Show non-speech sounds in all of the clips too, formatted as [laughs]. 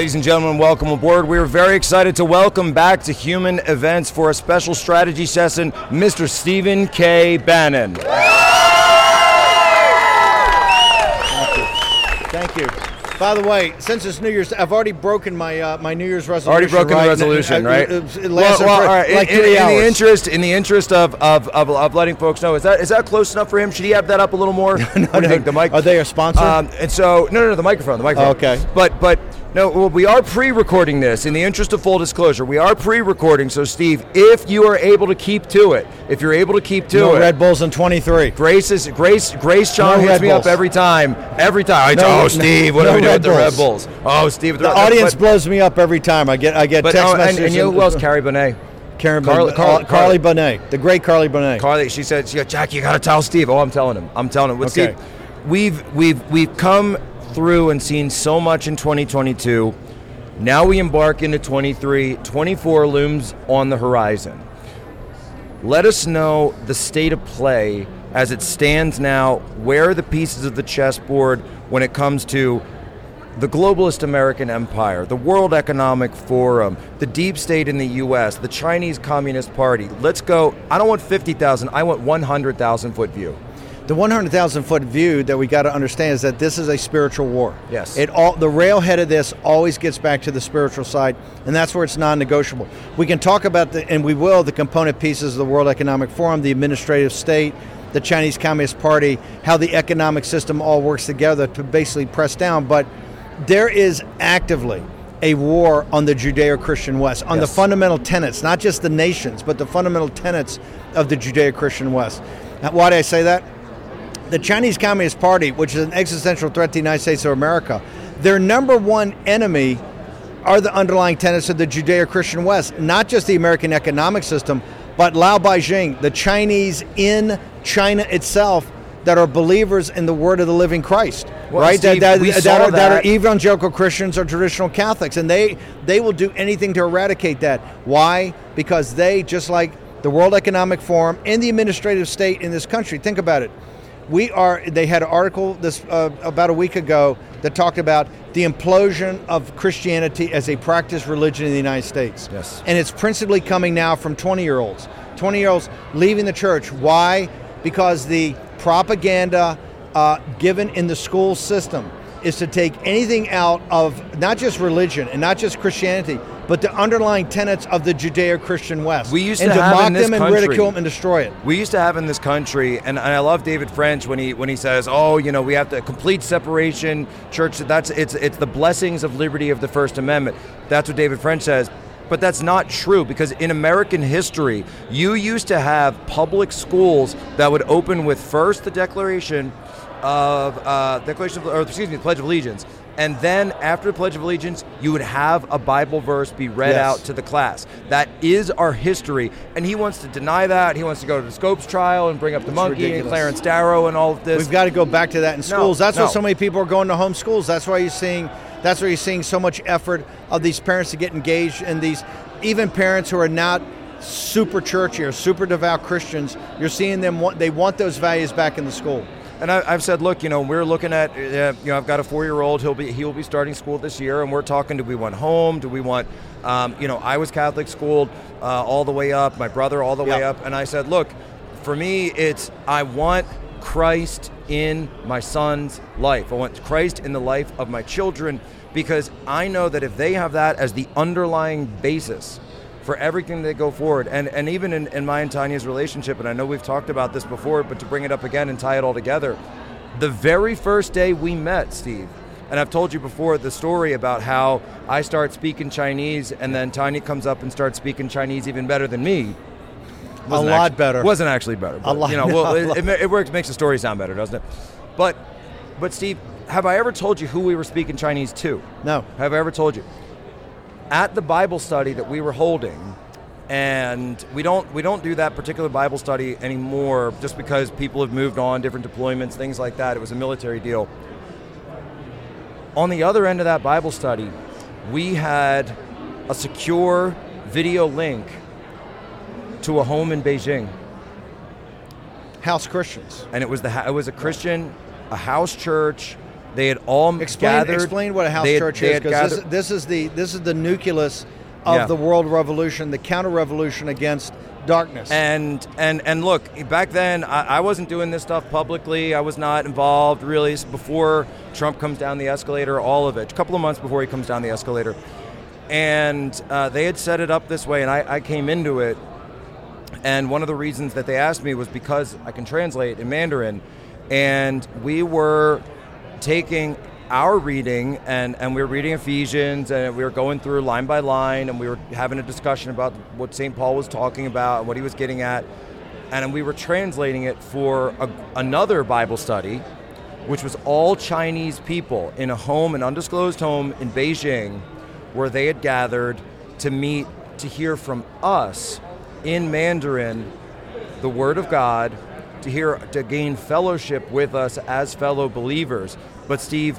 Ladies and gentlemen, welcome aboard. We are very excited to welcome back to Human Events for a special strategy session, Mr. Stephen K. Bannon. Thank you. Thank you. By the way, since it's New Year's, I've already broken my uh, my New Year's resolution. Already broken right? the resolution, right? It, it lasted Well, well, all right, like in, in, in the interest, in the interest of, of, of, of letting folks know, is that is that close enough for him? Should he have that up a little more? [laughs] what do you think? The mic? Are they a sponsor? Um, and so, no, no, no, the microphone, the microphone. Oh, okay. But, but no, well, we are pre-recording this. In the interest of full disclosure, we are pre-recording. So, Steve, if you are able to keep to it, if you're able to keep to no it, Red Bulls in 23. Grace is Grace. Grace John No hits Red me up every time. Every time. I No, oh, Steve, what no are we doing with the Red Bulls. Bulls? Oh, Steve, The audience But, blows me up every time. I get I get but, text oh, and, messages. and you know who else? Carrie Bonet. Karen Carly- Bonet. Carly- uh, Carly Bonet, the great Carly Bonet. Carly, she said, she goes, Jack, you got to tell Steve. Oh, I'm telling him. I'm telling him. Well, Okay. Steve, we've we've we've come through and seen so much in 2022. Now we embark into 23. 24 looms on the horizon. Let us know the state of play as it stands now. Where are the pieces of the chessboard when it comes to the globalist American empire, the World Economic Forum, the deep state in the US, the Chinese Communist Party. Let's go. I don't want 50,000, I want 100,000 foot view. The 100,000 foot view that we got to understand is that this is a spiritual war. Yes. It all the railhead of this always gets back to the spiritual side, and that's where it's non-negotiable. We can talk about the and we will the component pieces of the World Economic Forum, the administrative state, the Chinese Communist Party, how the economic system all works together to basically press down, but there is actively a war on the Judeo-Christian West, on the fundamental tenets, not just the nations, but the fundamental tenets of the Judeo-Christian West. Now, why do I say that? The Chinese Communist Party, which is an existential threat to the United States of America, their number one enemy are the underlying tenets of the Judeo Christian West, not just the American economic system, but laobaixing, the Chinese in China itself that are believers in the word of the living Christ. Well, right? Steve, that, that, that are, that are evangelical Christians or traditional Catholics, and they they will do anything to eradicate that. Why? Because they, just like the World Economic Forum and the administrative state in this country, think about it. We are. They had an article this uh, about a week ago that talked about the implosion of Christianity as a practice religion in the United States. Yes. And it's principally coming now from 20 year olds. 20 year olds leaving the church. Why? Because the propaganda uh, given in the school system is to take anything out of not just religion and not just Christianity, but the underlying tenets of the Judeo Christian West. We used and to mock in this them and country- ridicule them and destroy it. We used to have in this country, and, and I love David French when he when he says, "Oh, you know, we have to complete separation, church. That's it's it's the blessings of liberty of the First Amendment." That's what David French says. But that's not true because in American history, you used to have public schools that would open with first the Declaration of uh, Declaration of, or excuse me, the Pledge of Allegiance, and then after the Pledge of Allegiance, you would have a Bible verse be read Yes. out to the class. That is our history, and he wants to deny that. He wants to go to the Scopes trial and bring up the monkey and. Clarence Darrow and all of this. We've got to go back to that in No, schools. That's no. why so many people are going to home schools. That's why you're seeing. That's why you're seeing so much effort of these parents to get engaged, and these even parents who are not super churchy or super devout Christians. You're seeing them. Want, they want those values back in the school. And I, I've said, look, you know, we're looking at, uh, you know, I've got a four-year-old. He'll be he will be starting school this year, and we're talking. Do we want home? Do we want, um, you know, I was Catholic schooled uh, all the way up. My brother all the way up, and I said, look, for me, it's I want Christ in my son's life. I want Christ in the life of my children because I know that if they have that as the underlying basis for everything that go forward. And and even in, in my and Tanya's relationship, and I know we've talked about this before, but to bring it up again and tie it all together, the very first day we met, Steve, and I've told you before the story about how I start speaking Chinese and then Tanya comes up and starts speaking Chinese even better than me. A Wasn't lot actu- better. Wasn't actually better. But, a lot- You know, [laughs] well, [laughs] a it, it, it works, makes the story sound better, doesn't it? But, but Steve, have I ever told you who we were speaking Chinese to? No. Have I ever told you? At the Bible study that we were holding, and we don't we don't do that particular Bible study anymore just because people have moved on, different deployments, things like that. It was a military deal. On the other end of that Bible study, we had a secure video link to a home in Beijing, House Christians. and it was the it was a Christian, a house church, They had all Explain, gathered. explain what a house had- church is, because this, this is the this is the nucleus of Yeah. the world revolution, the counter revolution against darkness. And and and look, back then I, I wasn't doing this stuff publicly. I was not involved really before Trump comes down the escalator. All of it, a couple of months before he comes down the escalator, and uh, they had set it up this way, and I, I came into it. And one of the reasons that they asked me was because I can translate in Mandarin, and we were taking our reading and, and we were reading Ephesians and we were going through line by line and we were having a discussion about what St. Paul was talking about and what he was getting at. And we were translating it for a, another Bible study, which was all Chinese people in a home, an undisclosed home in Beijing, where they had gathered to meet to hear from us in Mandarin the Word of God, to hear to gain fellowship with us as fellow believers. But Steve,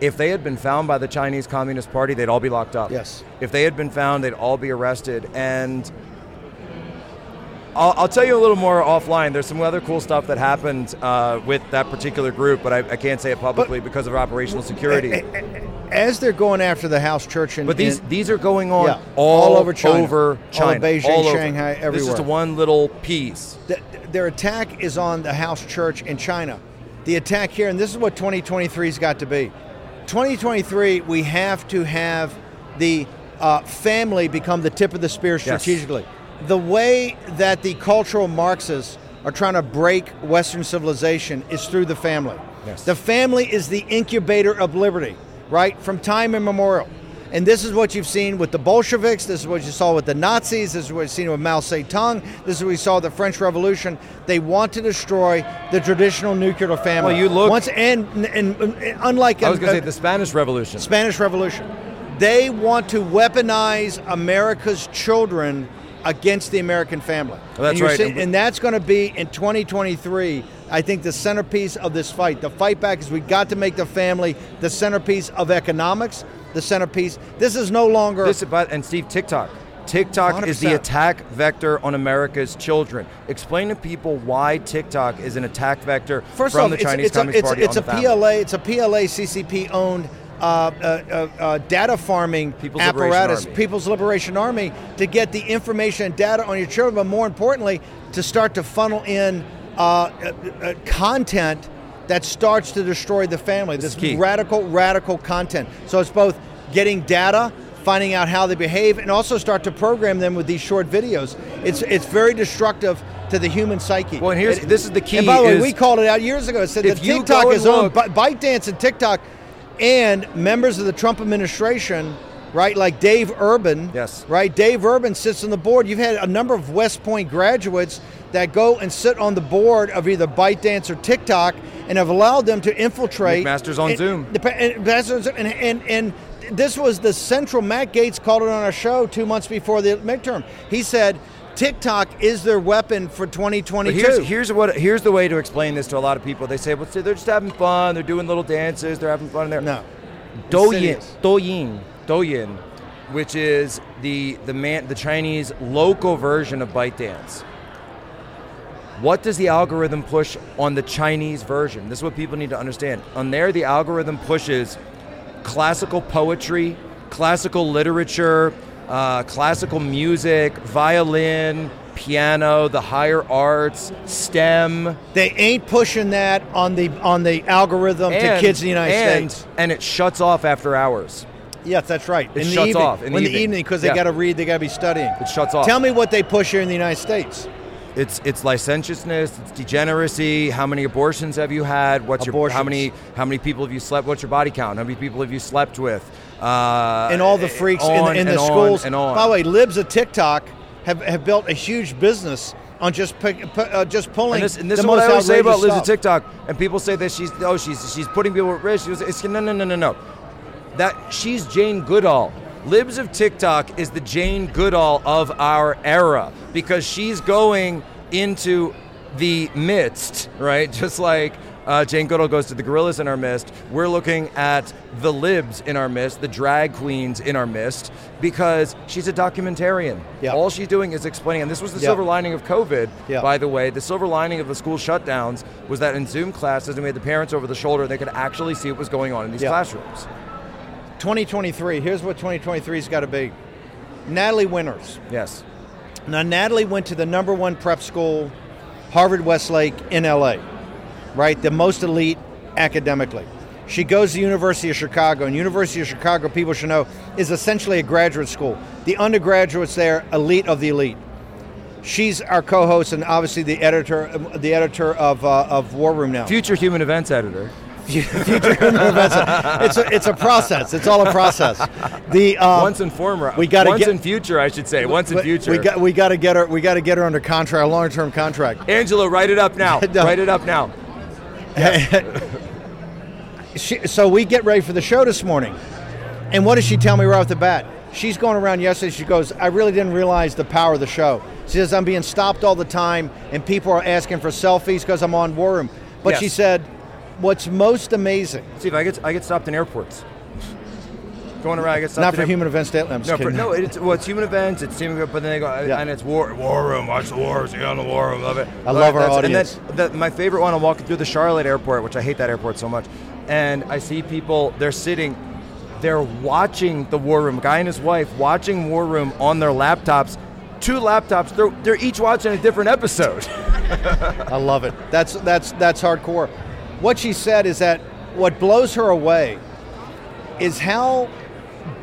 if they had been found by the Chinese Communist Party, they'd all be locked up. Yes. If they had been found, they'd all be arrested. And I'll, I'll tell you a little more offline. There's some other cool stuff that happened uh, with that particular group, but I, I can't say it publicly because of operational security. As they're going after the house church in, But these in- these are going on Yeah, all, all over China. over All of Beijing, all over. Shanghai, everywhere. This is just one little piece. th- their attack is on the house church in China. The attack here, and this is what 2023's got to be. 2023, we have to have the uh, family become the tip of the spear Yes. strategically. The way that the cultural Marxists are trying to break Western civilization is through the family. Yes. The family is the incubator of liberty, right? From time immemorial. And this is what you've seen with the Bolsheviks. This is what you saw with the Nazis. This is what you've seen with Mao Zedong. This is what we saw with the French Revolution. They want to destroy the traditional nuclear family. Well, you look- once and, and, and unlike I was going to uh, say the Spanish Revolution. Spanish Revolution, they want to weaponize America's children against the American family. Well, that's and right. seeing- and that's going to be in 2023. I think the centerpiece of this fight. The fight back is we got to make the family the centerpiece of economics. The centerpiece. This is no longer. This about and Steve TikTok. TikTok is the attack vector on America's children. Explain to people why TikTok is an attack vector First from off, the it's, Chinese it's, a, Communist it's, Party it's a the family. PLA. It's a PLA CCP owned uh, uh, uh, uh, data farming People's apparatus. People's Liberation Army, to get the information and data on your children, but more importantly, to start to funnel in uh, uh, uh, content that starts to destroy the family. This This, radical, radical content. So it's both getting data. Finding out how they behave, and also start to program them with these short videos. It's it's very destructive to the human psyche. Well, here's- It- this is the key And by the way, we called it out years ago. It said that TikTok is owned look- by ByteDance and TikTok, and members of the Trump administration, right? Like Dave Urban, Yes. right? Dave Urban sits on the board. You've had a number of West Point graduates that go and sit on the board of either ByteDance or TikTok, and have allowed them to infiltrate. Masters on and- Zoom. and, and, and, and this was the central. Matt Gaetz called it on our show two months before the midterm. He said. TikTok is their weapon for 2022. Here's, here's what here's the way to explain this to a lot of people. They say, "Well, they're just having fun. They're doing little dances. They're having fun in there." no. Douyin. Douyin, Douyin, which is the the man the Chinese local version of ByteDance. What does the algorithm push on the Chinese version? This is what people need to understand. On there, the algorithm pushes classical poetry, classical literature, uh, classical music, violin, piano, the higher arts, STEM, They ain't pushing that on the on the algorithm to kids in the United and, States. and it shuts off after hours. Yes, that's right. It in the shuts evening, off in the evening. the evening because they Yeah. got to read, they got to be studying. It shuts off. Tell me what they push here in the United States. It's it's licentiousness, it's degeneracy. How many abortions have you had? What's your how many how many people have you slept? What's your body count? How many people have you slept with? Uh, and all the freaks in the, in the on schools. and on. By the way, libs of TikTok have, have built a huge business on just pick, uh, just pulling And this, and this the is what most I always say about Liz. TikTok. And people say that she's oh she's she's putting people at risk. It's, no no no no no. That she's Jane Goodall. Libs of TikTok is the Jane Goodall of our era because she's going into the midst, right? [laughs] Just like Uh, Jane Goodall goes to the gorillas in our midst. We're looking at the libs in our midst, the drag queens in our midst, because she's a documentarian. Yeah. All she's doing is explaining, and this was the Yeah. silver lining of COVID, Yeah. by the way. The silver lining of the school shutdowns was that in Zoom classes, and we had the parents over the shoulder, they could actually see what was going on in these classrooms. 2023. Here's what 2023's got to be. Natalie Winters. Yes. Now, Natalie went to the number one prep school, Harvard Westlake in LA, right? The most elite academically. She goes to the University of Chicago, and University of Chicago, people should know, is essentially a graduate school. The undergraduates there, elite of the elite. She's our co-host and obviously the editor, the editor of, uh, of War Room now. Future human events editor. [laughs] Future events. It's a, it's a process. It's all a process. The um, once in former. we gotta once get- in future, I should say. Once in future. We got we got to get her we got to get her under contract, a long term contract. Angela, write it up now. [laughs] No. Write it up now. She, so we get ready for the show this morning, and what does she tell me right off the bat? She's going around yesterday. She goes, "I really didn't realize the power of the show." She says, "I'm being stopped all the time, and people are asking for selfies because I'm on War Room." But Yes. she said, "What's most amazing, See if I get I get stopped in airports. Going around, I get stopped. not for human events daily." I'm just No, for, kidding. no, it's well, it's human events. It's human, but then they go Yeah. and it's war, war room. Watch the wars. You're on the war room. Love it. I love our audience. And then the, my favorite one. I'm walking through the Charlotte airport, which I hate that airport so much, and I see people. They're sitting. They're watching the war room. Guy and his wife watching war room on their laptops. Two laptops. They're they're each watching a different episode. [laughs] I love it. That's that's that's hardcore. What she said is that what blows her away is how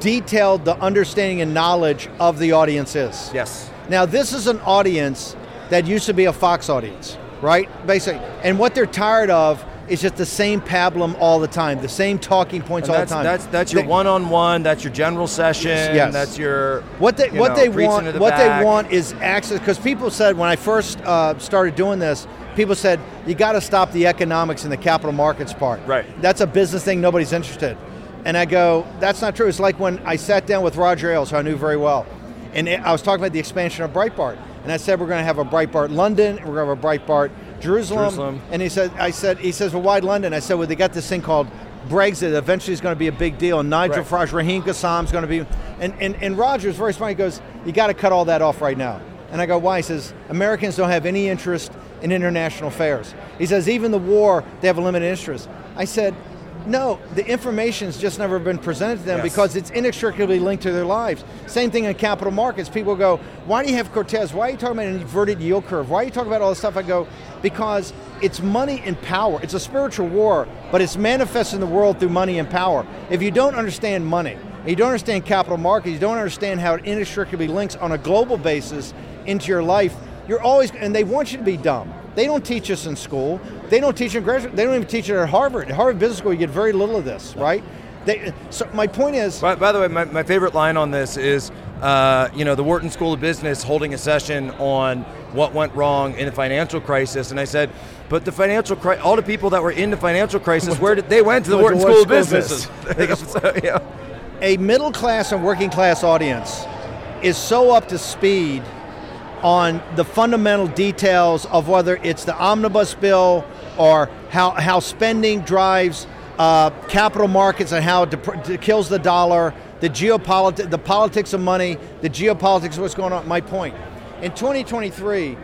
detailed the understanding and knowledge of the audience is. yes. Now, this is an audience that used to be a Fox audience, right? Basically. And what they're tired of is just the same pablum all the time, the same talking points all the time. that's that's your They- one-on-one. That's your general session. Yes. That's your What they you what know, they want the what back. they want is access because people said when I first uh, started doing this, people said you got to stop the economics and the capital markets part. Right. That's a business thing. Nobody's interested. And I go, that's not true. It's like when I sat down with Roger Ailes, who I knew very well, and I was talking about the expansion of Breitbart, and I said we're going to have a Breitbart London, and we're going to have a Breitbart Jerusalem. Jerusalem. And he said, I said, he says, well, why London? I said, well, they got this thing called Brexit. Eventually, is going to be a big deal. And Nigel Right. Farage, Raheem Kassam is going to be, and and and Roger's very smart. He goes, you got to cut all that off right now. And I go, why? He says, Americans don't have any interest in international affairs. He says, even the war, they have a limited interest. I said, no, the information's just never been presented to them Yes. because it's inextricably linked to their lives. Same thing in capital markets. People go, why do you have Cortez? Why are you talking about an inverted yield curve? Why are you talking about all this stuff? I go, because it's money and power. It's a spiritual war, but it's manifest in the world through money and power. If you don't understand money, you don't understand capital markets, you don't understand how it inextricably links on a global basis into your life, you're always, and they want you to be dumb. They don't teach us in school. They don't teach in graduate. They don't even teach it at Harvard. At Harvard Business School, you get very little of this, right? They, so my point is, By, by the way, my, my favorite line on this is, uh, you know, the Wharton School of Business holding a session on what went wrong in the financial crisis, and I said, but the financial crisis, all the people that were in the financial crisis, where did they went to the Wharton School of Wharton Business? [laughs] So, yeah. a middle class and working class audience is so up to speed on the fundamental details of whether it's the omnibus bill or how, how spending drives uh, capital markets and how it dep- kills the dollar, the geopolitics, the politics of money, the geopolitics of what's going on. My point. In 2023,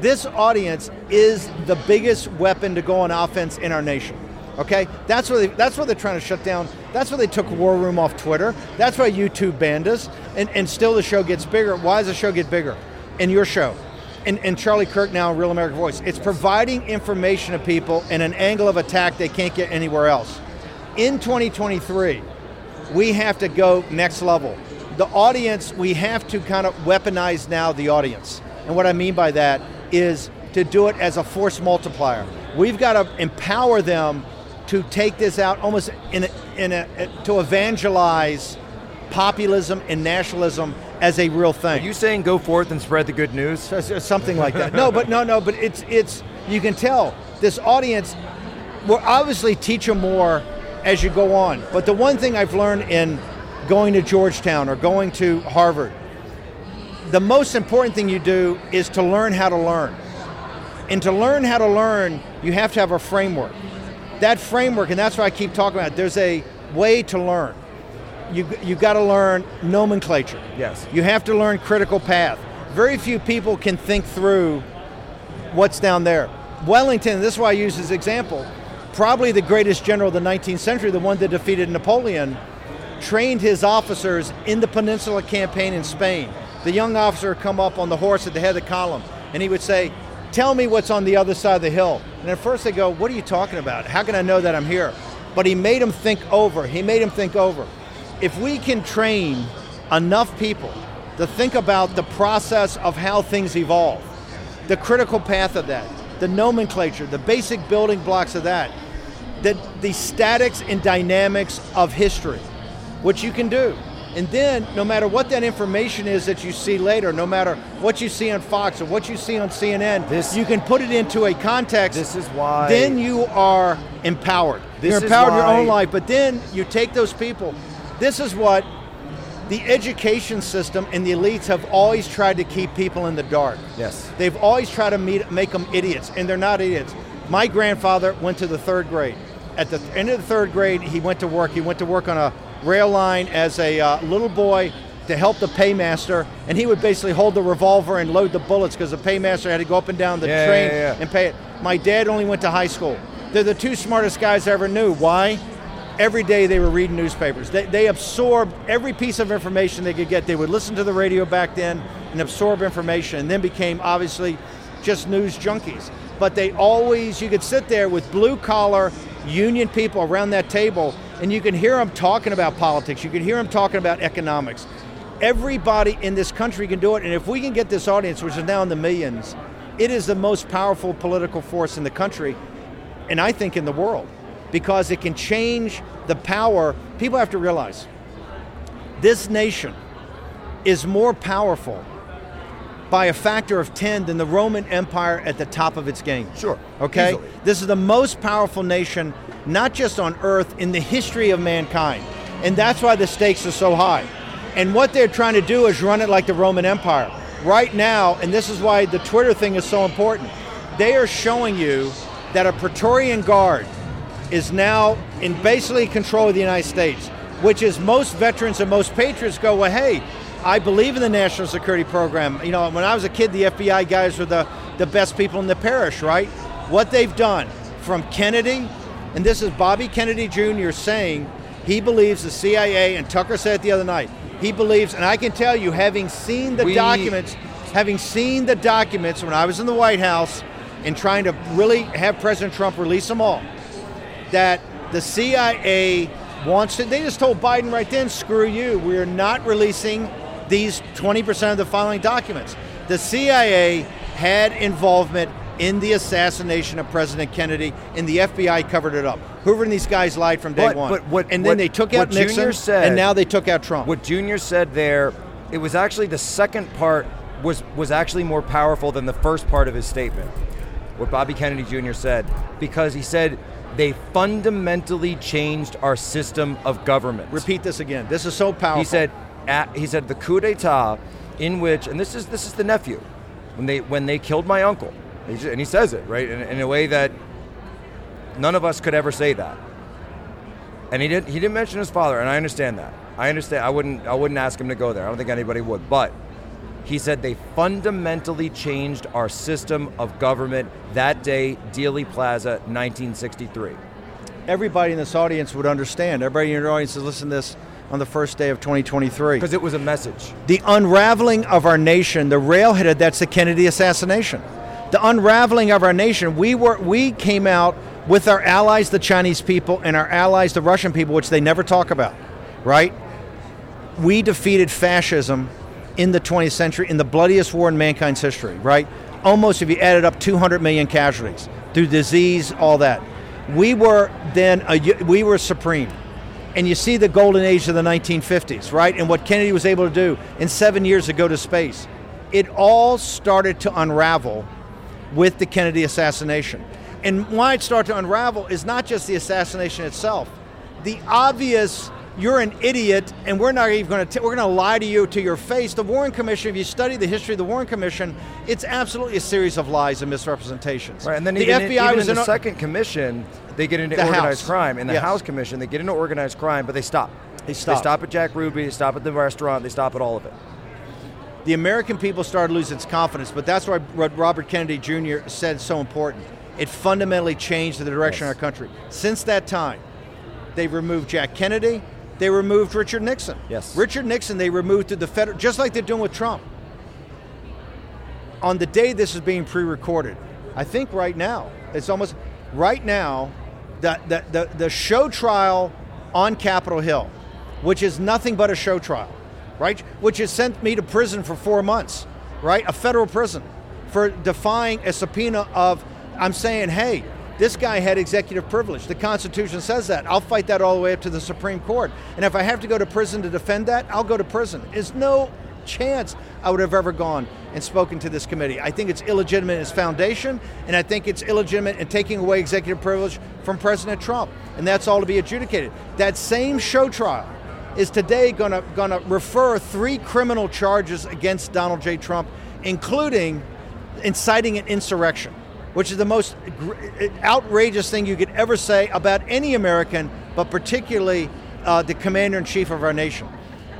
this audience is the biggest weapon to go on offense in our nation. Okay, that's what they, that's what they're trying to shut down. That's why they took War Room off Twitter. That's why YouTube banned us, and and still the show gets bigger. Why does the show get bigger? And your show, and and Charlie Kirk now, Real American Voice. It's providing information to people in an angle of attack they can't get anywhere else. In 2023, we have to go next level. The audience, we have to kind of weaponize now the audience. And what I mean by that is to do it as a force multiplier. We've got to empower them to take this out almost in a, in a, to evangelize populism and nationalism as a real thing. Are you saying go forth and spread the good news? So- so- something like that. No, but no, no, but it's it's you can tell this audience will obviously teach them more as you go on. But the one thing I've learned in going to Georgetown or going to Harvard, the most important thing you do is to learn how to learn. And to learn how to learn, you have to have a framework. that framework, and that's why I keep talking about. There's a way to learn. You you got to learn nomenclature. Yes. You have to learn critical path. Very few people can think through what's down there. Wellington, this is why I use this example, probably the greatest general of the 19th century, the one that defeated Napoleon, trained his officers in the Peninsula Campaign in Spain. The young officer would come up on the horse at the head of the column, and he would say, Tell me what's on the other side of the hill. And at first they go, What are you talking about? How can I know that I'm here? But he made them think over. He made them think over. If we can train enough people to think about the process of how things evolve, the critical path of that, the nomenclature, the basic building blocks of that, the, the statics and dynamics of history, which you can do. And then, no matter what that information is that you see later, no matter what you see on Fox or what you see on CNN, This- you can put it into a context. This is why- Then you are empowered. This You're is empowered in your own life. But then you take those people. This is what the education system and the elites have always tried to keep people in the dark. Yes. They've always tried to meet, make them idiots, and they're not idiots. My grandfather went to the third grade. At the end of the third grade, he went to work. He went to work on a rail line as a uh, little boy to help the paymaster, and he would basically hold the revolver and load the bullets because the paymaster had to go up and down the Yeah, train yeah, yeah. and pay it. My dad only went to high school. They're the two smartest guys I ever knew. Why? Every day they were reading newspapers. They, they absorbed every piece of information they could get. They would listen to the radio back then and absorb information, and then became obviously just news junkies. But they always, you could sit there with blue collar union people around that table, and you can hear them talking about politics. You can hear them talking about economics. Everybody in this country can do it, and if we can get this audience, which is now in the millions, it is the most powerful political force in the country, and I think in the world, because it can change the power. People have to realize this nation is more powerful by a factor of 10 than the Roman Empire at the top of its game. Sure. Okay? Easily. This is the most powerful nation, not just on earth, in the history of mankind. And that's why the stakes are so high. And what they're trying to do is run it like the Roman Empire. Right now, and this is why the Twitter thing is so important, they are showing you that a Praetorian Guard is now in basically control of the United States, which is most veterans and most patriots go, well, hey, I believe in the national security program. You know, when I was a kid, the FBI guys were the, the best people in the parish, right? What they've done from Kennedy, and this is Bobby Kennedy Jr. saying he believes the CIA, and Tucker said it the other night, he believes, and I can tell you, having seen the We- documents, having seen the documents when I was in the White House and trying to really have President Trump release them all, that the CIA wants to, they just told Biden right then, screw you, we're not releasing these 20% of the following documents. The CIA had involvement in the assassination of President Kennedy, and the FBI covered it up. Hoover and these guys lied from day But- one. but what- and then what- they took out Nixon, Junior said- and now they took out Trump. What Junior said there, it was actually the second part was was actually more powerful than the first part of his statement. What Bobby Kennedy Jr. said, because he said they fundamentally changed our system of government. Repeat this again. This is so powerful. He said, at, he said the coup d'état, in which, and this is this is the nephew, when they when they killed my uncle, He ju- and he says it right in, in a way that none of us could ever say that. And he didn't he didn't mention his father, and I understand that. I understand. I wouldn't I wouldn't ask him to go there. I don't think anybody would. But he said they fundamentally changed our system of government that day, Dealey Plaza, 1963. everybody in this audience would understand. Everybody in your audience is listening to this on the first day of 2023. Because it was a message. the unraveling of our nation, the railheaded, that's the Kennedy assassination. The unraveling of our nation, we were we came out with our allies, the Chinese people, and our allies, the Russian people, which they never talk about, right? We defeated fascism in the 20th century in the bloodiest war in mankind's history, right? Almost, if you added up, 200 million casualties through disease, all that. We were then a, we were supreme and you see the golden age of the 1950s, right? And what Kennedy was able to do in seven years to go to space. It all started to unravel with the Kennedy assassination. And why it started to unravel is not just the assassination itself, the obvious you're an idiot, and we're not even going to we're going to lie to you to your face. The Warren Commission, if you study the history of the Warren Commission, it's absolutely a series of lies and misrepresentations. Right, and then the even, FBI even was in the second commission, they get into The organized House. crime. In the Yes. House Commission, they get into organized crime, but they stop. They stop. They stop at Jack Ruby. They stop at the restaurant. They stop at all of it. the American people started losing its confidence, but that's why what Robert Kennedy Jr. said is so important. It fundamentally changed the direction Yes. of our country. Since that time, They've removed Jack Kennedy, they removed Richard Nixon. Yes. Richard Nixon they removed through the federal, just like they're doing with Trump. On the day this is being pre-recorded, I think right now, it's almost right now, the, the, the, the show trial on Capitol Hill, which is nothing but a show trial, right? Which has sent me to prison for four months, right? A federal prison for defying a subpoena of, I'm saying, hey, this guy had executive privilege. The Constitution says that. I'll fight that all the way up to the Supreme Court. And if I have to go to prison to defend that, I'll go to prison. There's no chance I would have ever gone and spoken to this committee. I think it's illegitimate in its foundation, and I think it's illegitimate in taking away executive privilege from President Trump. And that's all to be adjudicated. That same show trial is today going to going to refer three criminal charges against Donald J. Trump, including inciting an insurrection, which is the most gr- outrageous thing you could ever say about any American, but particularly uh, the commander in chief of our nation.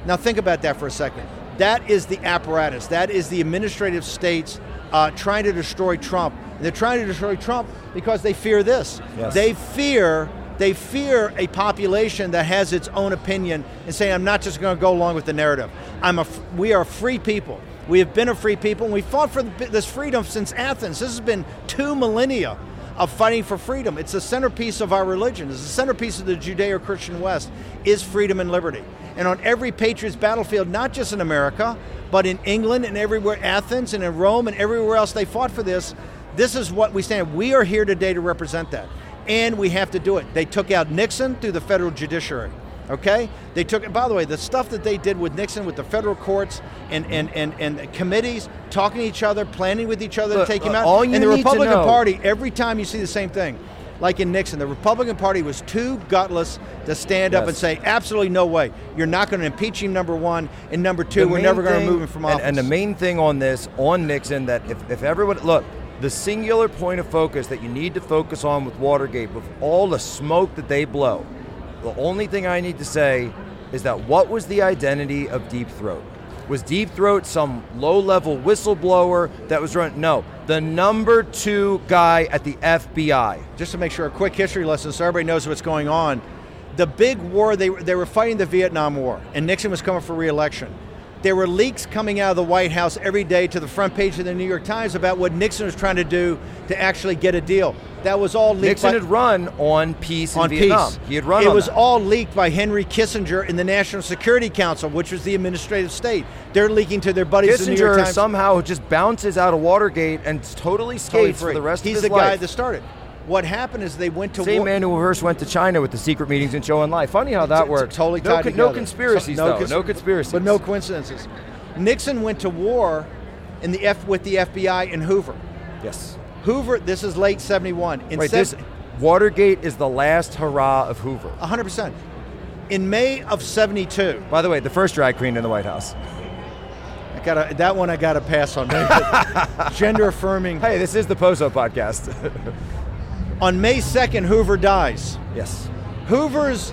Now, think about that for a second. That is the apparatus, that is the administrative states uh, trying to destroy Trump. And they're trying to destroy Trump because they fear this. Yes. They fear. They fear a population that has its own opinion and saying, "I'm not just going to go along with the narrative. I'm a. We are free people. We have been a free people, and we fought for this freedom since Athens. This has been two millennia of fighting for freedom. It's the centerpiece of our religion. It's the centerpiece of the Judeo-Christian West is freedom and liberty. And on every patriot's battlefield, not just in America, but in England and everywhere, Athens and in Rome and everywhere else, they fought for this. This is what we stand. We are here today to represent that, and we have to do it. They took out Nixon through the federal judiciary. Okay, they took. It, by the way, the stuff that they did with Nixon, with the federal courts and and and, and committees, talking to each other, planning with each other Look, to take him uh, out. all you and the need to Republican know- Party, every time you see the same thing, like in Nixon, the Republican Party was too gutless to stand up and say, absolutely no way. You're not going to impeach him, number one, and number two, The we're never going to remove him from and- office. And, the main thing on this, on Nixon, that if, if everyone, look, the singular point of focus that you need to focus on with Watergate, with all the smoke that they blow, the only thing I need to say is that what was the identity of Deep Throat? Was Deep Throat some low level whistleblower that was run? No, the number two guy at the FBI. just to make sure, a quick history lesson so everybody knows what's going on. The big war, they, they were fighting the Vietnam War, and Nixon was coming for re-election. There were leaks coming out of the White House every day to the front page of the New York Times about what Nixon was trying to do to actually get a deal. That was all leaked Nixon by, had run on peace in on Vietnam. peace. He had run on It was that. all leaked by Henry Kissinger in the National Security Council, which was the administrative state. They're leaking to their buddies. in the New York Kissinger somehow just bounces out of Watergate and totally Totally skates free. for the rest He's of his the guy that started. What happened is they went to Same war. man who first went to China with the secret meetings and showing life. Funny how that It's- works. it's Totally no, tied con- together. no conspiracies So- though. cons- no conspiracies. But no coincidences. Nixon went to war in the F with the FBI in Hoover. Yes. Hoover. This is late '71. In Wait, sev- this Watergate is the last hurrah of Hoover. 100%. In May of '72, By the way, the first drag queen in the White House. I got that one. I got to pass on. [laughs] Gender affirming. Hey, this is the Pozo podcast. [laughs] On May 2nd, Hoover dies. yes. Hoover's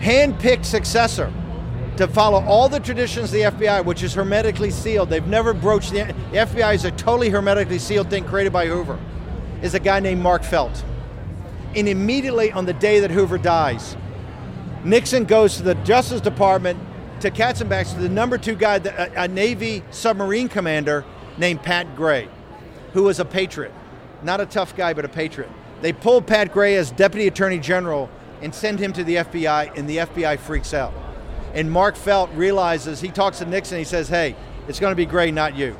hand-picked successor to follow all the traditions of the FBI, which is hermetically sealed. They've never broached the, the FBI is a totally hermetically sealed thing created by Hoover. Is a guy named Mark Felt. And immediately on the day that Hoover dies, Nixon goes to the Justice Department to Katzenbach to the number two guy, a, a Navy submarine commander named Pat Gray, who was a patriot. Not a tough guy, but a patriot. They pull Pat Gray as Deputy Attorney General and send him to the FBI, and the FBI freaks out. And Mark Felt realizes, he talks to Nixon, he says, hey, it's going to be Gray, not you.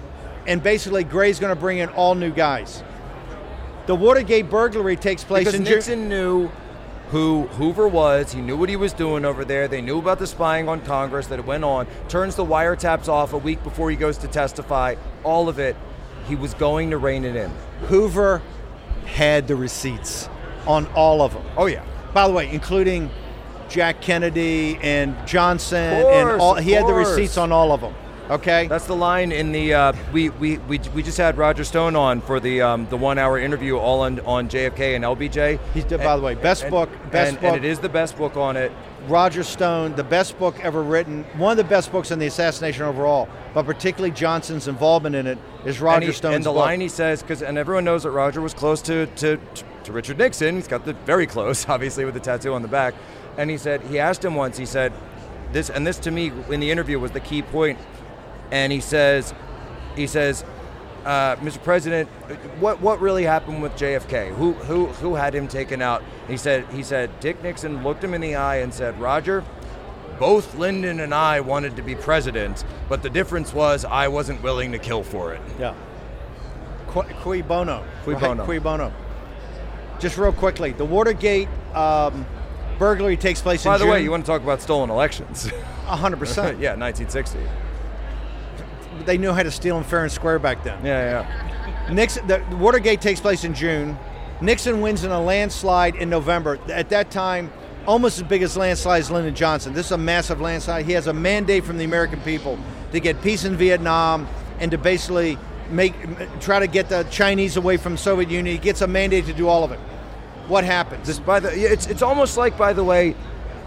And basically, Gray's going to bring in all new guys. The Watergate burglary takes place Because in Ju- Nixon knew who Hoover was. He knew what he was doing over there. They knew about the spying on Congress that it went on. Turns the wiretaps off a week before he goes to testify. All of it. He was going to rein it in. Hoover had the receipts on all of them. Oh yeah. By the way, including Jack Kennedy and Johnson, and all, he had the receipts on all of them. Okay, That's the line in the uh, we, we we we just had Roger Stone on for the um, the one hour interview all on, on JFK and LBJ. He's the- by the way, best book- best and, book. and it is the best book on it. Roger Stone, the best book ever written, one of the best books on the assassination overall, but particularly Johnson's involvement in it is Roger and he, Stone's and the book. line he says because and everyone knows that Roger was close to, to to Richard Nixon. He's got the very close, [laughs] obviously, with the tattoo on the back. And he said he asked him once. He said this, and this to me in the interview was the key point. And he says, he says, uh, Mr. President, what what really happened with JFK? Who who who had him taken out? He said he said Dick Nixon looked him in the eye and said, Roger. Both Lyndon and I wanted to be president, but the difference was I wasn't willing to kill for it. Yeah. Qui, qui bono. Cui right? bono. Qui bono. Just real quickly, the Watergate um, burglary takes place in By the June. way, you want to talk about stolen elections? 100%. [laughs] yeah, 1960. They knew how to steal them fair and square back then. Yeah, yeah. Nixon, the Watergate takes place in June. Nixon wins in a landslide in November. At that time, almost as big as landslide as Lyndon Johnson. This is a massive landslide. He has a mandate from the American people to get peace in Vietnam and to basically make try to get the Chinese away from Soviet Union. He gets a mandate to do all of it. What happens? This, by the, it's it's almost like, by the way,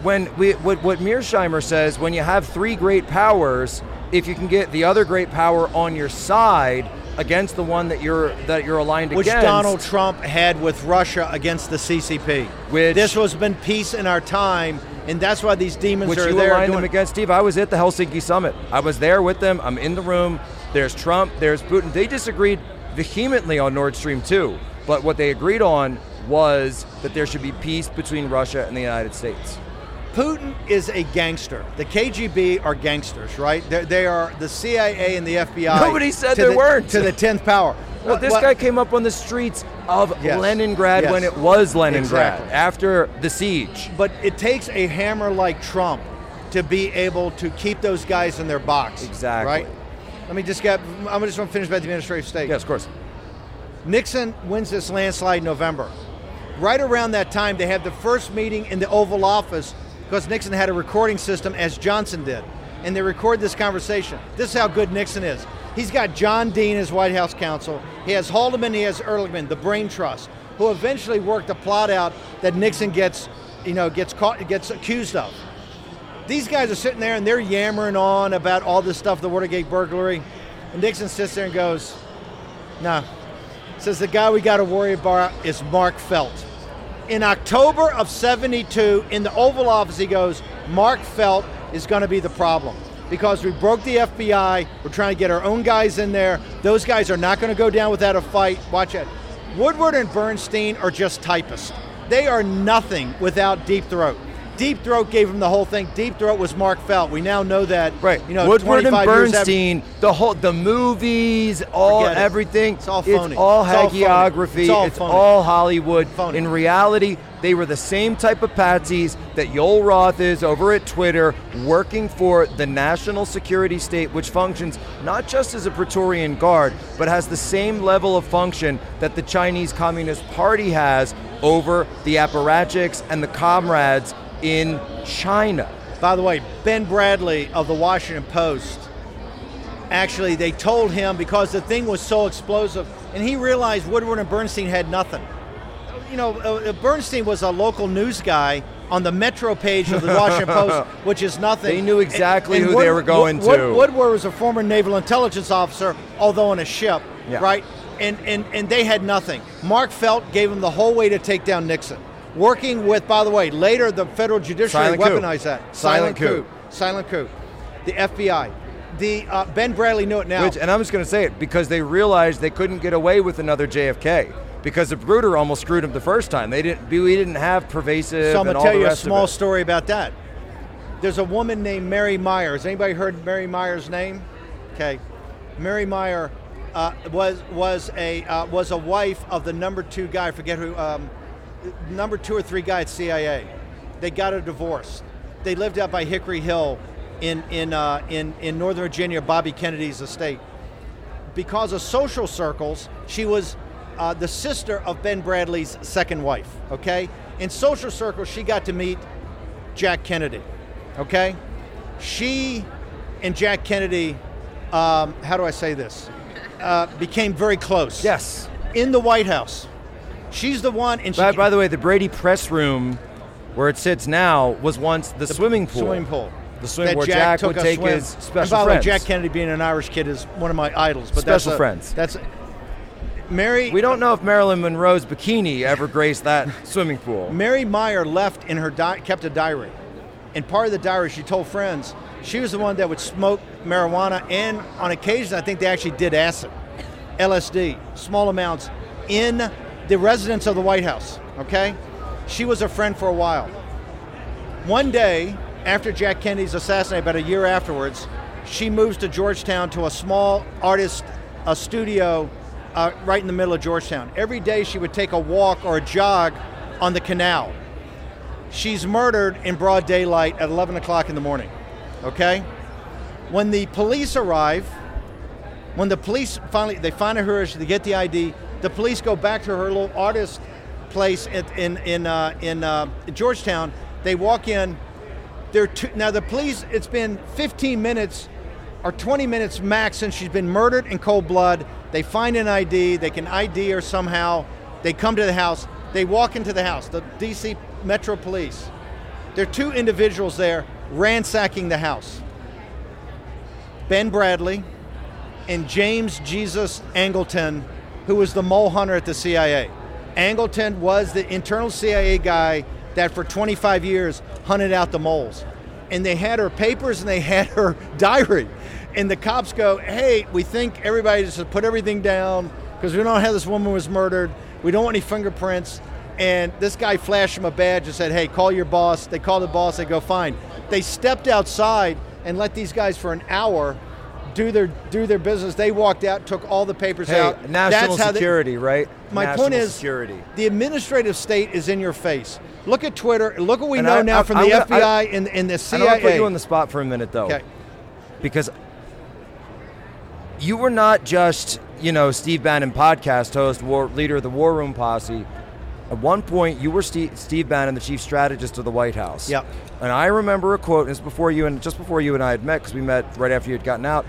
when we what what Mearsheimer says, when you have three great powers, if you can get the other great power on your side against the one that you're that you're aligned which against, Which Donald Trump had with Russia against the CCP. Which- this has been peace in our time, and that's why these demons which are you there. aligned them against, Steve. I was at the Helsinki summit. I was there with them. I'm in the room. There's Trump. There's Putin. They disagreed vehemently on Nord Stream 2, but what they agreed on was that there should be peace between Russia and the United States. Putin is a gangster. The KGB are gangsters, right? They're, they are the CIA and the FBI. Nobody said to there the- weren't. To the tenth power. Well, this guy came up on the streets of Yes. Leningrad Yes. when it was Leningrad Exactly. after the siege. But it takes a hammer like Trump to be able to keep those guys in their box. Exactly. Right. Let me just get. I'm just going to finish about the administrative state. Yes, of course. Nixon wins this landslide in November. Right around that time, they have the first meeting in the Oval Office because Nixon had a recording system as Johnson did. And they record this conversation. This is how good Nixon is. He's got John Dean as White House counsel. He has Haldeman, he has Ehrlichman, the brain trust, who eventually worked a plot out that Nixon gets, you know, gets caught, gets accused of. These guys are sitting there and they're yammering on about all this stuff, the Watergate burglary. And Nixon sits there and goes, no, says the guy we got to worry about is Mark Felt. In October of 72, in the Oval Office, he goes, Mark Felt is going to be the problem because we broke the FBI. We're trying to get our own guys in there. Those guys are not going to go down without a fight. Watch it. Woodward and Bernstein are just typists. They are nothing without Deep Throat. Deep Throat gave him the whole thing. Deep Throat was Mark Felt. We now know that. Right. You know, Woodward and 25 years after- Bernstein, the whole the movies, all it. everything. It's all phony. It's all It's all phony. hagiography. It's all it's phony. all Hollywood. Phony. In reality, they were the same type of patsies that Yoel Roth is over at Twitter, working for the national security state, which functions not just as a Praetorian Guard, but has the same level of function that the Chinese Communist Party has over the apparatchiks and the comrades in China. By the way, Ben Bradlee of the Washington Post, actually, they told him because the thing was so explosive, and he realized Woodward and Bernstein had nothing. You know, uh, Bernstein was a local news guy on the Metro page of the Washington [laughs] Post, which is nothing. They knew exactly who they were going Wood- to. Woodward was a former naval intelligence officer, although on a ship, Yeah. right? And, and, and they had nothing. Mark Felt gave him the whole way to take down Nixon. Working with, by the way, later the federal judiciary Silent coup. weaponized that. Silent coup. Silent coup. The FBI. The uh, Ben Bradlee knew it now. Which, and I'm just going to say it because they realized they couldn't get away with another JFK because the Bruder almost screwed him the first time. They didn't. We didn't have pervasive. so I'm gonna tell you a small story about that. There's a woman named Mary Myers. Anybody heard Mary Myers' name? Okay, Mary Meyer uh, was was a uh, was a wife of the number two guy. I forget who. Um, number two or three guy at CIA. They got a divorce. They lived out by Hickory Hill in in uh, in in Northern Virginia, Bobby Kennedy's estate. Because of social circles, she was uh, the sister of Ben Bradlee's second wife. Okay, in social circles, she got to meet Jack Kennedy. Okay? She and Jack Kennedy, um, how do I say this? Uh, became very close. Yes. In the White House. She's the one, and she. By, by the way, the Brady press room, where it sits now, was once the, swimming pool. Swimming pool. The swim that where Jack, Jack, took would take swim. his special and by the friends. way, Jack Kennedy, being an Irish kid, is one of my idols. But Special that's a- friends. That's Mary. we don't know if Marilyn Monroe's bikini ever graced that [laughs] swimming pool. Mary Meyer left in her di- kept a diary, and part of the diary she told friends she was the one that would smoke marijuana, and on occasion I think they actually did acid, LSD, small amounts, in the residence of the White House. Okay, she was a friend for a while. One day, after Jack Kennedy's assassinated, about a year afterwards, she moves to Georgetown to a small artist a studio uh, right in the middle of Georgetown. Every day she would take a walk or a jog on the canal. She's murdered in broad daylight at 11 o'clock in the morning. Okay? When the police arrive, when the police finally they find her, they get the ID. The police go back to her little artist place in in in, uh, in uh, Georgetown. They walk in. They're two, now the police. It's been 15 minutes or 20 minutes max since she's been murdered in cold blood. They find an ID. They can ID her somehow. They come to the house. They walk into the house. The DC Metro Police. There are two individuals there ransacking the house. Ben Bradlee and James Jesus Angleton, who was the mole hunter at the CIA. Angleton was the internal CIA guy that for 25 years hunted out the moles. And they had her papers and they had her [laughs] diary. And the cops go, hey, we think everybody just put everything down because we don't know how this woman was murdered. We don't want any fingerprints. And this guy flashed him a badge and said, hey, call your boss. They call the boss, they go, fine. They stepped outside and let these guys for an hour do their do their business. They walked out, took all the papers Hey, out. national That's how they- security, right? my National point is, security. the administrative state is in your face. Look at Twitter. Look what we And know I- now I- from I'm the FBI and, and the I CIA. don't want put you on the spot for a minute, though, okay. because you were not just, you know, Steve Bannon podcast host, war, leader of the War Room Posse. At one point, you were Steve, Steve Bannon, the chief strategist of the White House. Yep. And I remember a quote. This before you and just before you and I had met, because we met right after you had gotten out.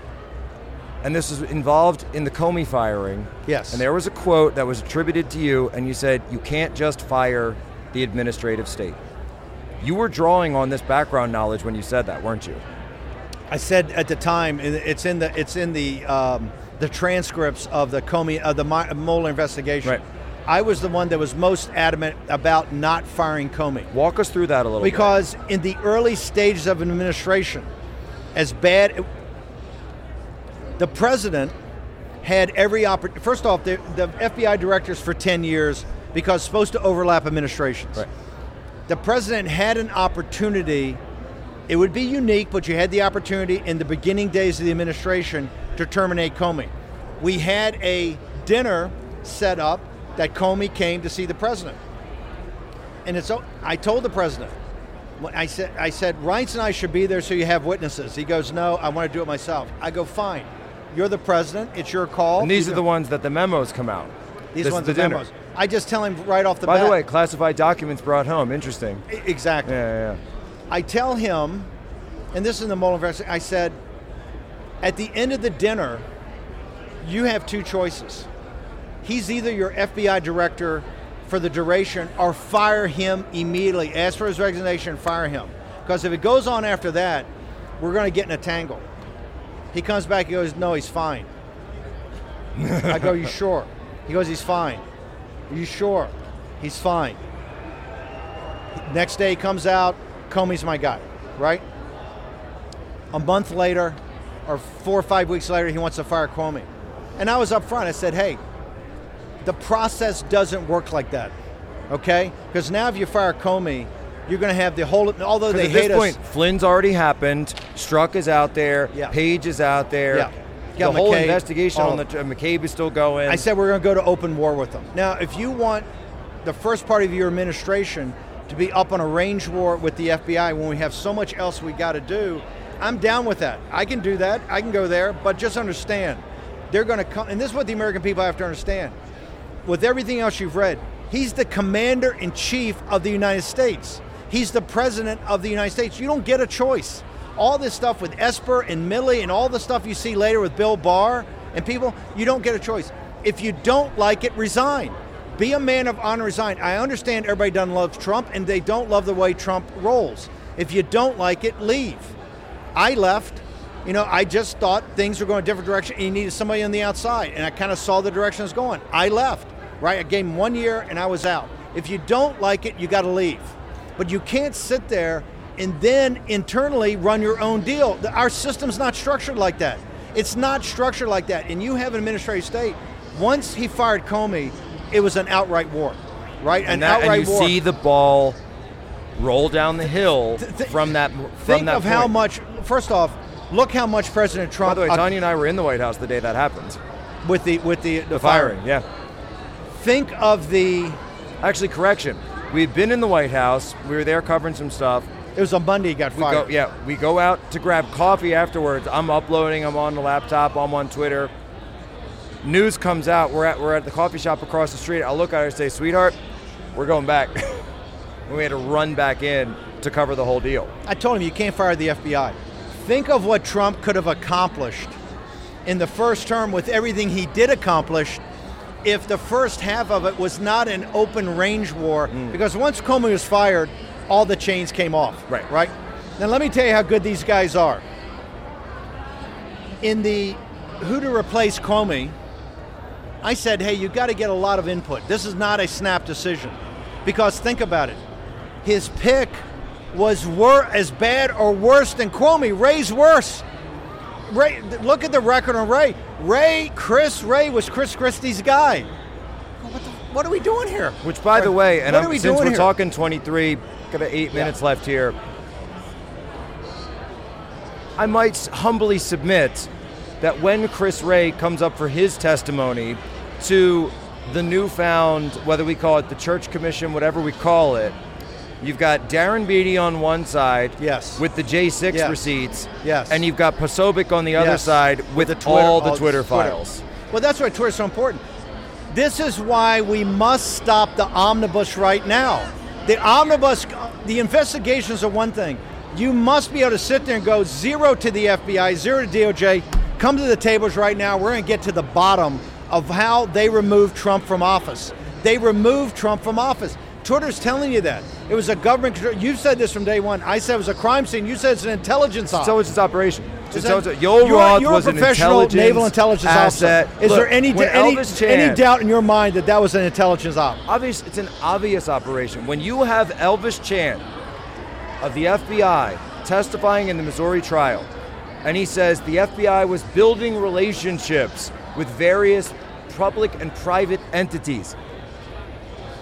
And this was involved in the Comey firing. Yes. And there was a quote that was attributed to you, and you said, "You can't just fire the administrative state." You were drawing on this background knowledge when you said that, weren't you? I said at the time, it's in the it's in the um, the transcripts of the Comey of the Mueller investigation. Right. I was the one that was most adamant about not firing Comey. Walk us through that a little bit. Because in the early stages of an administration, as bad, the president had every opportunity. First off, the, the FBI directors for 10 years because supposed to overlap administrations. Right. The president had an opportunity. It would be unique, but you had the opportunity in the beginning days of the administration to terminate Comey. We had a dinner set up that Comey came to see the president. And it's I told the president, I said I said Reince and I should be there so you have witnesses. He goes, No, I want to do it myself. I go, Fine. You're the president. It's your call. and these You are go- the ones that the memos come out. these This is ones the dinner. memos. I just tell him right off the bat. By bat. the way, classified documents brought home. Interesting. Exactly. Yeah, yeah, yeah. I tell him, and this is in the investigation. I said, at the end of the dinner, you have two choices. He's either your FBI director for the duration, or fire him immediately. Ask for his resignation, and fire him. Because if it goes on after that, we're going to get in a tangle. He comes back. He goes, "No, he's fine." I go, "You [laughs] sure?" He goes, "He's fine." Are you sure? He's fine. Next day he comes out, Comey's my guy, right? A month later, or four or five weeks later, he wants to fire Comey. And I was up front. I said, hey, the process doesn't work like that, okay? Because now if you fire Comey, you're going to have the whole, although they at this point, us. Flynn's already happened. Strzok is out there. Yeah. Page is out there. Yeah. The whole McCabe, investigation on the uh, McCabe is still going. I said we're going to go to open war with them. Now, if you want the first part of your administration to be up on a range war with the FBI when we have so much else we got to do, I'm down with that. I can do that. I can go there, but just understand, they're going to come. And this is what the American people have to understand. With everything else you've read, he's the commander in chief of the United States. He's the president of the United States. You don't get a choice. All this stuff with Esper and Milley and all the stuff you see later with Bill Barr and people, you don't get a choice. If you don't like it, resign. Be a man of honor, resign. I understand everybody doesn't love Trump and they don't love the way Trump rolls. If you don't like it, leave. I left. You know, I just thought things were going a different direction and you needed somebody on the outside. And I kind of saw the direction it was going. I left, right? I gave him one year and I was out. If you don't like it, you got to leave. But you can't sit there and then internally run your own deal. Our system's not structured like that. It's not structured like that. And you have an administrative state. Once he fired Comey, it was an outright war, right? And, an that, outright and you war. see the ball roll down the hill Th- th- from that from Think that of how much. First off, look how much President Trump. By the way, Tanya and I were in the White House the day that happened. with the with the, the, The firing, yeah. Think of the. Actually, correction. We'd been in the White House. We were there covering some stuff. It was on Monday he got We fired. go, yeah, we go out to grab coffee afterwards. I'm uploading. I'm on the laptop. I'm on Twitter. News comes out. We're at we're at the coffee shop across the street. I look at her and say, "Sweetheart, we're going back." [laughs] we had to run back in to cover the whole deal. I told him you can't fire the FBI. Think of what Trump could have accomplished in the first term with everything he did accomplish if the first half of it was not an open range war. Hmm. Because once Comey was fired, all the chains came off. Right. Right? Now let me tell you how good these guys are. In the who to replace Comey, I said, hey, you've got to get a lot of input. This is not a snap decision. Because think about it. His pick was wor- as bad or worse than Comey. Wray's worse. Wray, look at the record on Wray. Wray, Chris Wray was Chris Christie's guy. What, the, what are we doing here? Which, by the way, and we since we're here? talking 23, got eight Yeah. minutes left here. I might humbly submit that when Chris Wray comes up for his testimony to the newfound, whether we call it the Church Commission, whatever we call it, you've got Darren Beattie on one side, Yes. with the J6 Yes. receipts, Yes. and you've got Posobiec on the other Yes. side with, Twitter- all the all Twitter Twitter. files. Well, that's why Twitter's so important. This is why we must stop the omnibus right now. The omnibus, the investigations are one thing. You must be able to sit there and go zero to the FBI, zero to DOJ. Come to the tables right now. We're going to get to the bottom of how they removed Trump from office. They removed Trump from office. Twitter's telling you that. It was a government control. You said this from day one. I said it was a crime scene. You said it's an intelligence op. Intelligence operation. Is Intelligence- that- Yoel you're, Roth you're was a professional intelligence naval intelligence asset. officer. Is Look, there any any, Elvis any doubt in your mind that that was an intelligence op? obvious it's an obvious operation when you have elvis chan of the fbi testifying in the missouri trial and he says the fbi was building relationships with various public and private entities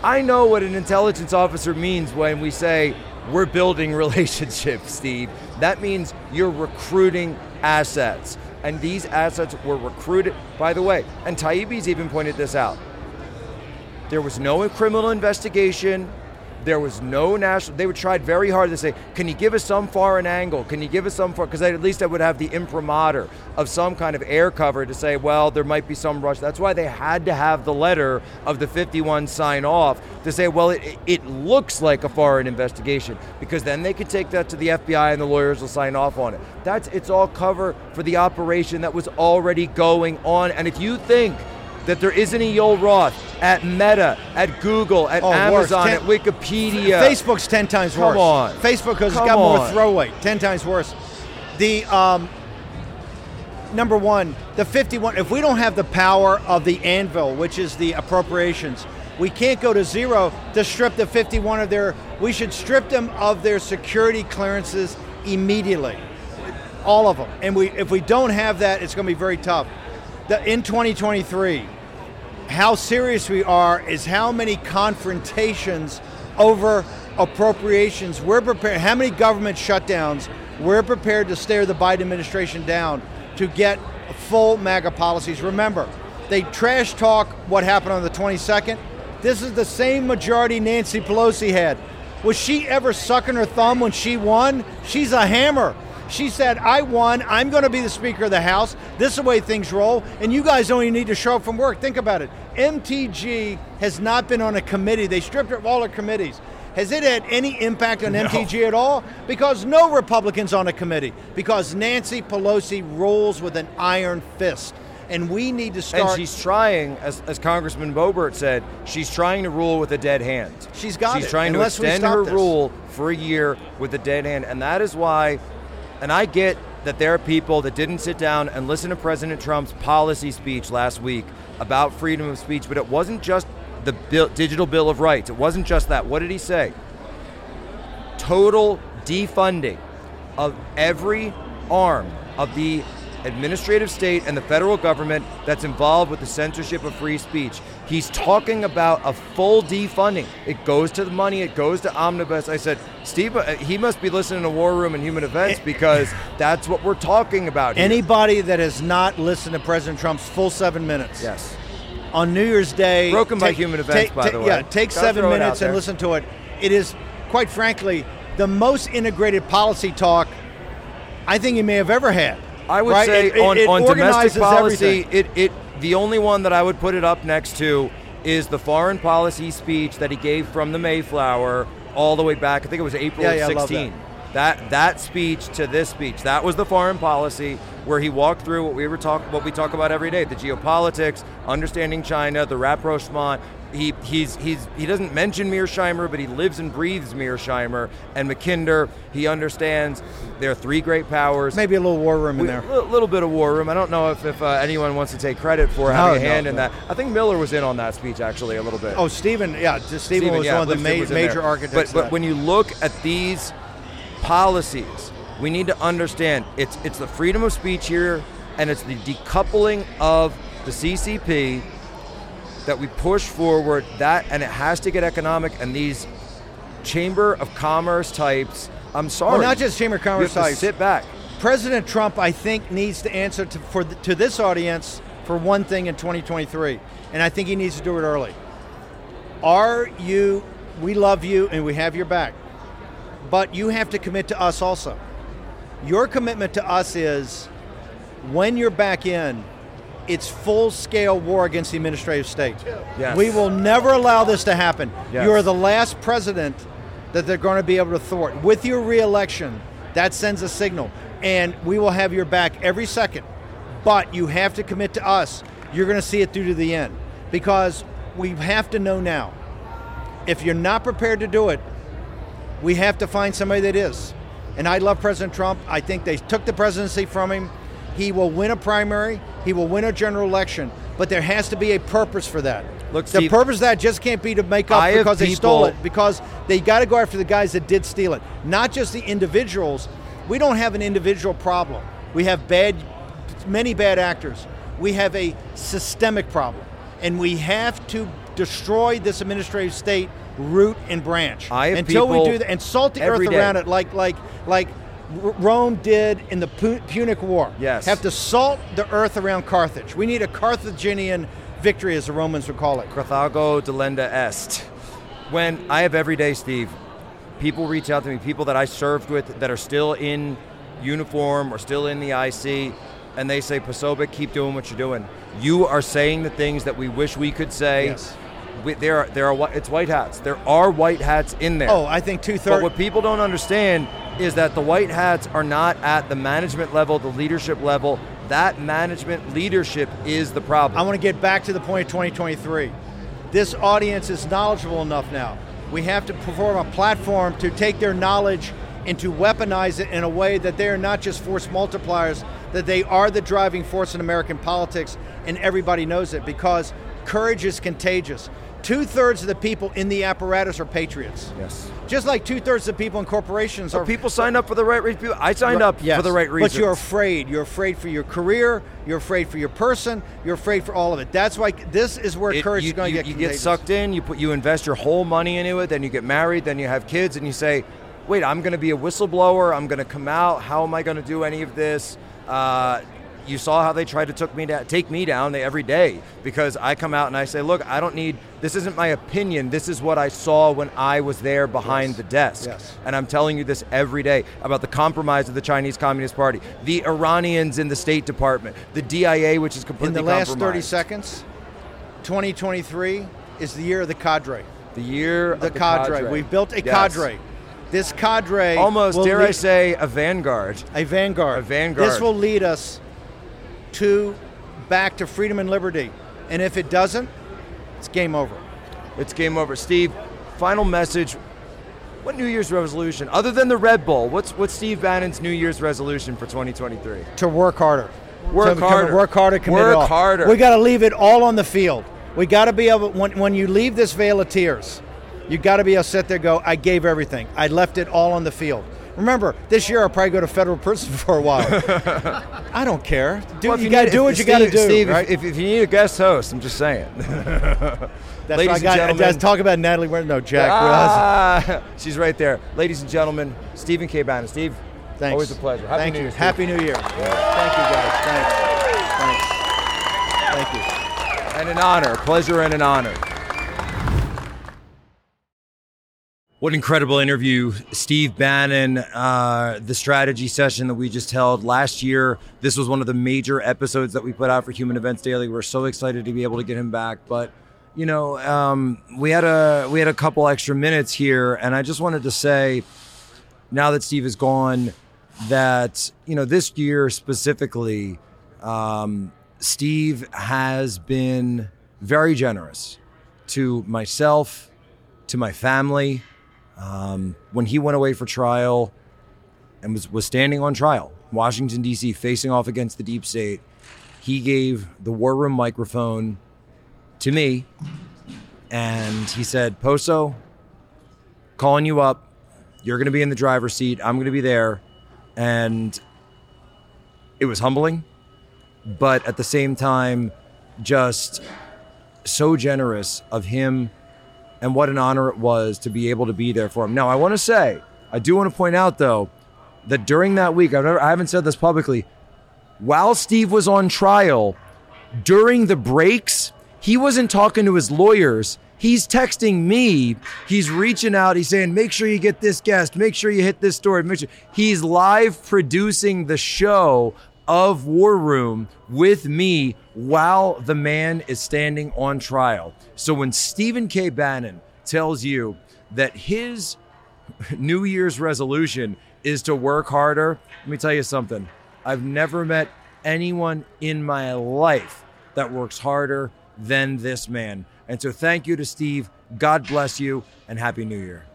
i know what an intelligence officer means when we say we're building [laughs] relationships steve. That means you're recruiting assets. And these assets were recruited by the way and taibbi's even pointed this out. There was no criminal investigation. There was no national. They would tried very hard to say, "Can you give us some foreign angle? Can you give us some?" Foreign?" Because at least I would have the imprimatur of some kind of air cover to say, "Well, there might be some rush." That's why they had to have the letter of the 51 sign off to say, "Well, it, it looks like a foreign investigation," because then they could take that to the FBI and the lawyers will sign off on it. That's it's all cover for the operation that was already going on. And if you think that there isn't a Yoel Roth at Meta, at Google, at Oh. Amazon, Ten- at Wikipedia. Facebook's ten times Come worse. on. Facebook has Come got more on. throw weight, ten times worse. The um, number one, the 51. If we don't have the power of the anvil, which is the appropriations, we can't go to zero to strip the 51 of their. We should strip them of their security clearances immediately, all of them. And we, if we don't have that, it's going to be very tough. The, in 2023, how serious we are is how many confrontations over appropriations we're prepared how many government shutdowns we're prepared to stare the Biden administration down to get full MAGA policies. Remember, they trash talk what happened on the 22nd. This is the same majority Nancy Pelosi had. Was she ever sucking her thumb when she won? She's a hammer. She said, I won. I'm going to be the Speaker of the House. This is the way things roll. And you guys don't need to show up from work. Think about it. MTG has not been on a committee. They stripped her of all her committees. Has it had any impact on MTG at all? Because no Republicans on a committee. Because Nancy Pelosi rules with an iron fist. And we need to start. And she's trying, as, as Congressman Boebert said, she's trying to rule with a dead hand. She's got She's it, trying unless to extend her this. rule for a year with a dead hand. And that is why, and I get that there are people that didn't sit down and listen to President Trump's policy speech last week about freedom of speech, but it wasn't just the bill, digital Bill of Rights. It wasn't just that. What did he say? Total defunding of every arm of the administrative state and the federal government that's involved with the censorship of free speech. He's talking about a full defunding. It goes to the money, it goes to omnibus. I said, Steve, uh, he must be listening to War Room and Human Events because that's what we're talking about. Here. Anybody that has not listened to President Trump's full seven minutes yes. on New Year's Day, Broken by Human Events, by the way. Yeah, take Gotta seven throw it out minutes and listen to it. It is, quite frankly, the most integrated policy talk I think you may have ever had. I would right? say It- it- on, it on domestic policy, everything. it, it the only one that I would put it up next to is the foreign policy speech that he gave from the Mayflower all the way back. I think it was April Yeah, yeah, I love 16. That that speech to this speech, that was the foreign policy where he walked through what we were talk what we talk about every day, the geopolitics, understanding China, the rapprochement. He he's he's he doesn't mention Mearsheimer, but he lives and breathes Mearsheimer and Mackinder. He understands there are three great powers. Maybe a little war room in We- there. A little bit of war room. I don't know if, if uh, anyone wants to take credit for having a no, hand in no. that. I think Miller was in on that speech actually a little bit. Oh, Stephen, yeah, just Stephen, was yeah, one of the ma- major there. architects. But, but when you look at these policies, we need to understand it's it's the freedom of speech here, and it's the decoupling of the CCP that we push forward. That and it has to get economic. And these chamber of commerce types. I'm sorry. well, not just Chamber of Commerce types. sit back. President Trump, I think, needs to answer to, for the, to this audience for one thing in 2023, and I think he needs to do it early. Are you? We love you and we have your back, but you have to commit to us also. Your commitment to us is when you're back in, it's full-scale war against the administrative state. Yes. We will never allow this to happen. Yes. You are the last president that they're going to be able to thwart. With your reelection, that sends a signal, and we will have your back every second. But you have to commit to us. You're going to see it through to the end because we have to know now. If you're not prepared to do it, we have to find somebody that is. And I love President Trump. I think they took the presidency from him. He will win a primary, he will win a general election, but there has to be a purpose for that. Look, the Steve, purpose of that just can't be to make up I because they stole it, because they got to go after the guys that did steal it, not just the individuals. We don't have an individual problem. We have bad, many bad actors. We have a systemic problem, and we have to destroy this administrative state root and branch. I have Until we do that, and salt the earth day. around it, like like like Rome did in the Punic War. Yes. have to salt the earth around Carthage. We need a Carthaginian victory, as the Romans would call it. Carthago delenda est. When I have every day, Steve, people reach out to me, people that I served with that are still in uniform or still in the IC, and they say, Posobiec, keep doing what you're doing. You are saying the things that we wish we could say. Yes. We, there are, there are, it's white hats. There are white hats in there. Oh, I think two thirds. But what people don't understand is that the white hats are not at the management level, the leadership level. That management leadership is the problem. I want to get back to the point of 2023. This audience is knowledgeable enough now. We have to perform a platform to take their knowledge and to weaponize it in a way that they are not just force multipliers, that they are the driving force in American politics, and everybody knows it because courage is contagious. Two thirds of the people in the apparatus are patriots. yes. Just like two thirds of the people in corporations are People signed up for the right reason. I signed up Yes, for the right reason. But you're afraid. You're afraid for your career. You're afraid for your person. You're afraid for all of it. That's why this is where It- courage you, is going to get you contagious. get sucked in. You put you invest your whole money into it. Then you get married. Then you have kids, and you say, "Wait, I'm going to be a whistleblower. I'm going to come out. How am I going to do any of this?" Uh, you saw how they tried to took me down, take me down every day because I come out and I say, "Look, I don't need. This isn't my opinion. This is what I saw when I was there behind Yes. the desk." Yes. And I'm telling you this every day about the compromise of the Chinese Communist Party, the Iranians in the State Department, the DIA, which is completely in the last 30 seconds, 2023 is the year of the cadre. The year the, of the cadre. We've built a Yes. cadre. This cadre Almost, dare I say, a vanguard. a vanguard. A vanguard. This will lead us to back to freedom and liberty. And if it doesn't, it's game over. It's game over. Steve, final message. What New Year's resolution, other than the Red Bull, what's what's Steve Bannon's New Year's resolution for 2023? To work harder. Work harder. Work harder. Commit Work all. harder. We got to leave it all on the field. We got to be able when when you leave this vale of tears, you got to be able to sit there and go. I gave everything. I left it all on the field. Remember, this year I'll probably go to federal prison [laughs] for a while. [laughs] I don't care. Do, Well, if you got to do what you got to do. Steve, right? if, if you need a guest host, I'm just saying. [laughs] That's ladies why and got. gentlemen- talk about Natalie. No, Jack. Ah, she's right there. Ladies and gentlemen, Stephen K. Bannon. Steve, Thanks. always a pleasure. Happy Thank New you. Year, Steve. Happy New Year. Thank you, guys. Thanks. Thanks. Thank you. And an honor, pleasure and an honor. What an incredible interview. Steve Bannon, uh, the strategy session that we just held last year. This was one of the major episodes that we put out for Human Events Daily. We're so excited to be able to get him back. But, you know, um, we had a we had a couple extra minutes here, and I just wanted to say, now that Steve is gone, that, you know, this year specifically, um, Steve has been very generous to myself, to my family. Um, when he went away for trial and was, was standing on trial, Washington, D.C., facing off against the deep state, he gave the war room microphone to me and he said, Poso, calling you up. You're going to be in the driver's seat. I'm going to be there. And it was humbling but at the same time, just so generous of him and what an honor it was to be able to be there for him. Now, I want to say, I do want to point out though, that during that week, I've never, I haven't said this publicly, while Steve was on trial, during the breaks, he wasn't talking to his lawyers. He's texting me. He's reaching out. He's saying, make sure you get this guest. Make sure you hit this story. Make sure. He's live producing the show of War Room with me while the man is standing on trial. So when Stephen K. Bannon tells you that his New Year's resolution is to work harder, let me tell you something. I've never met anyone in my life that works harder than this man. And so thank you to Steve. God bless you and Happy New Year.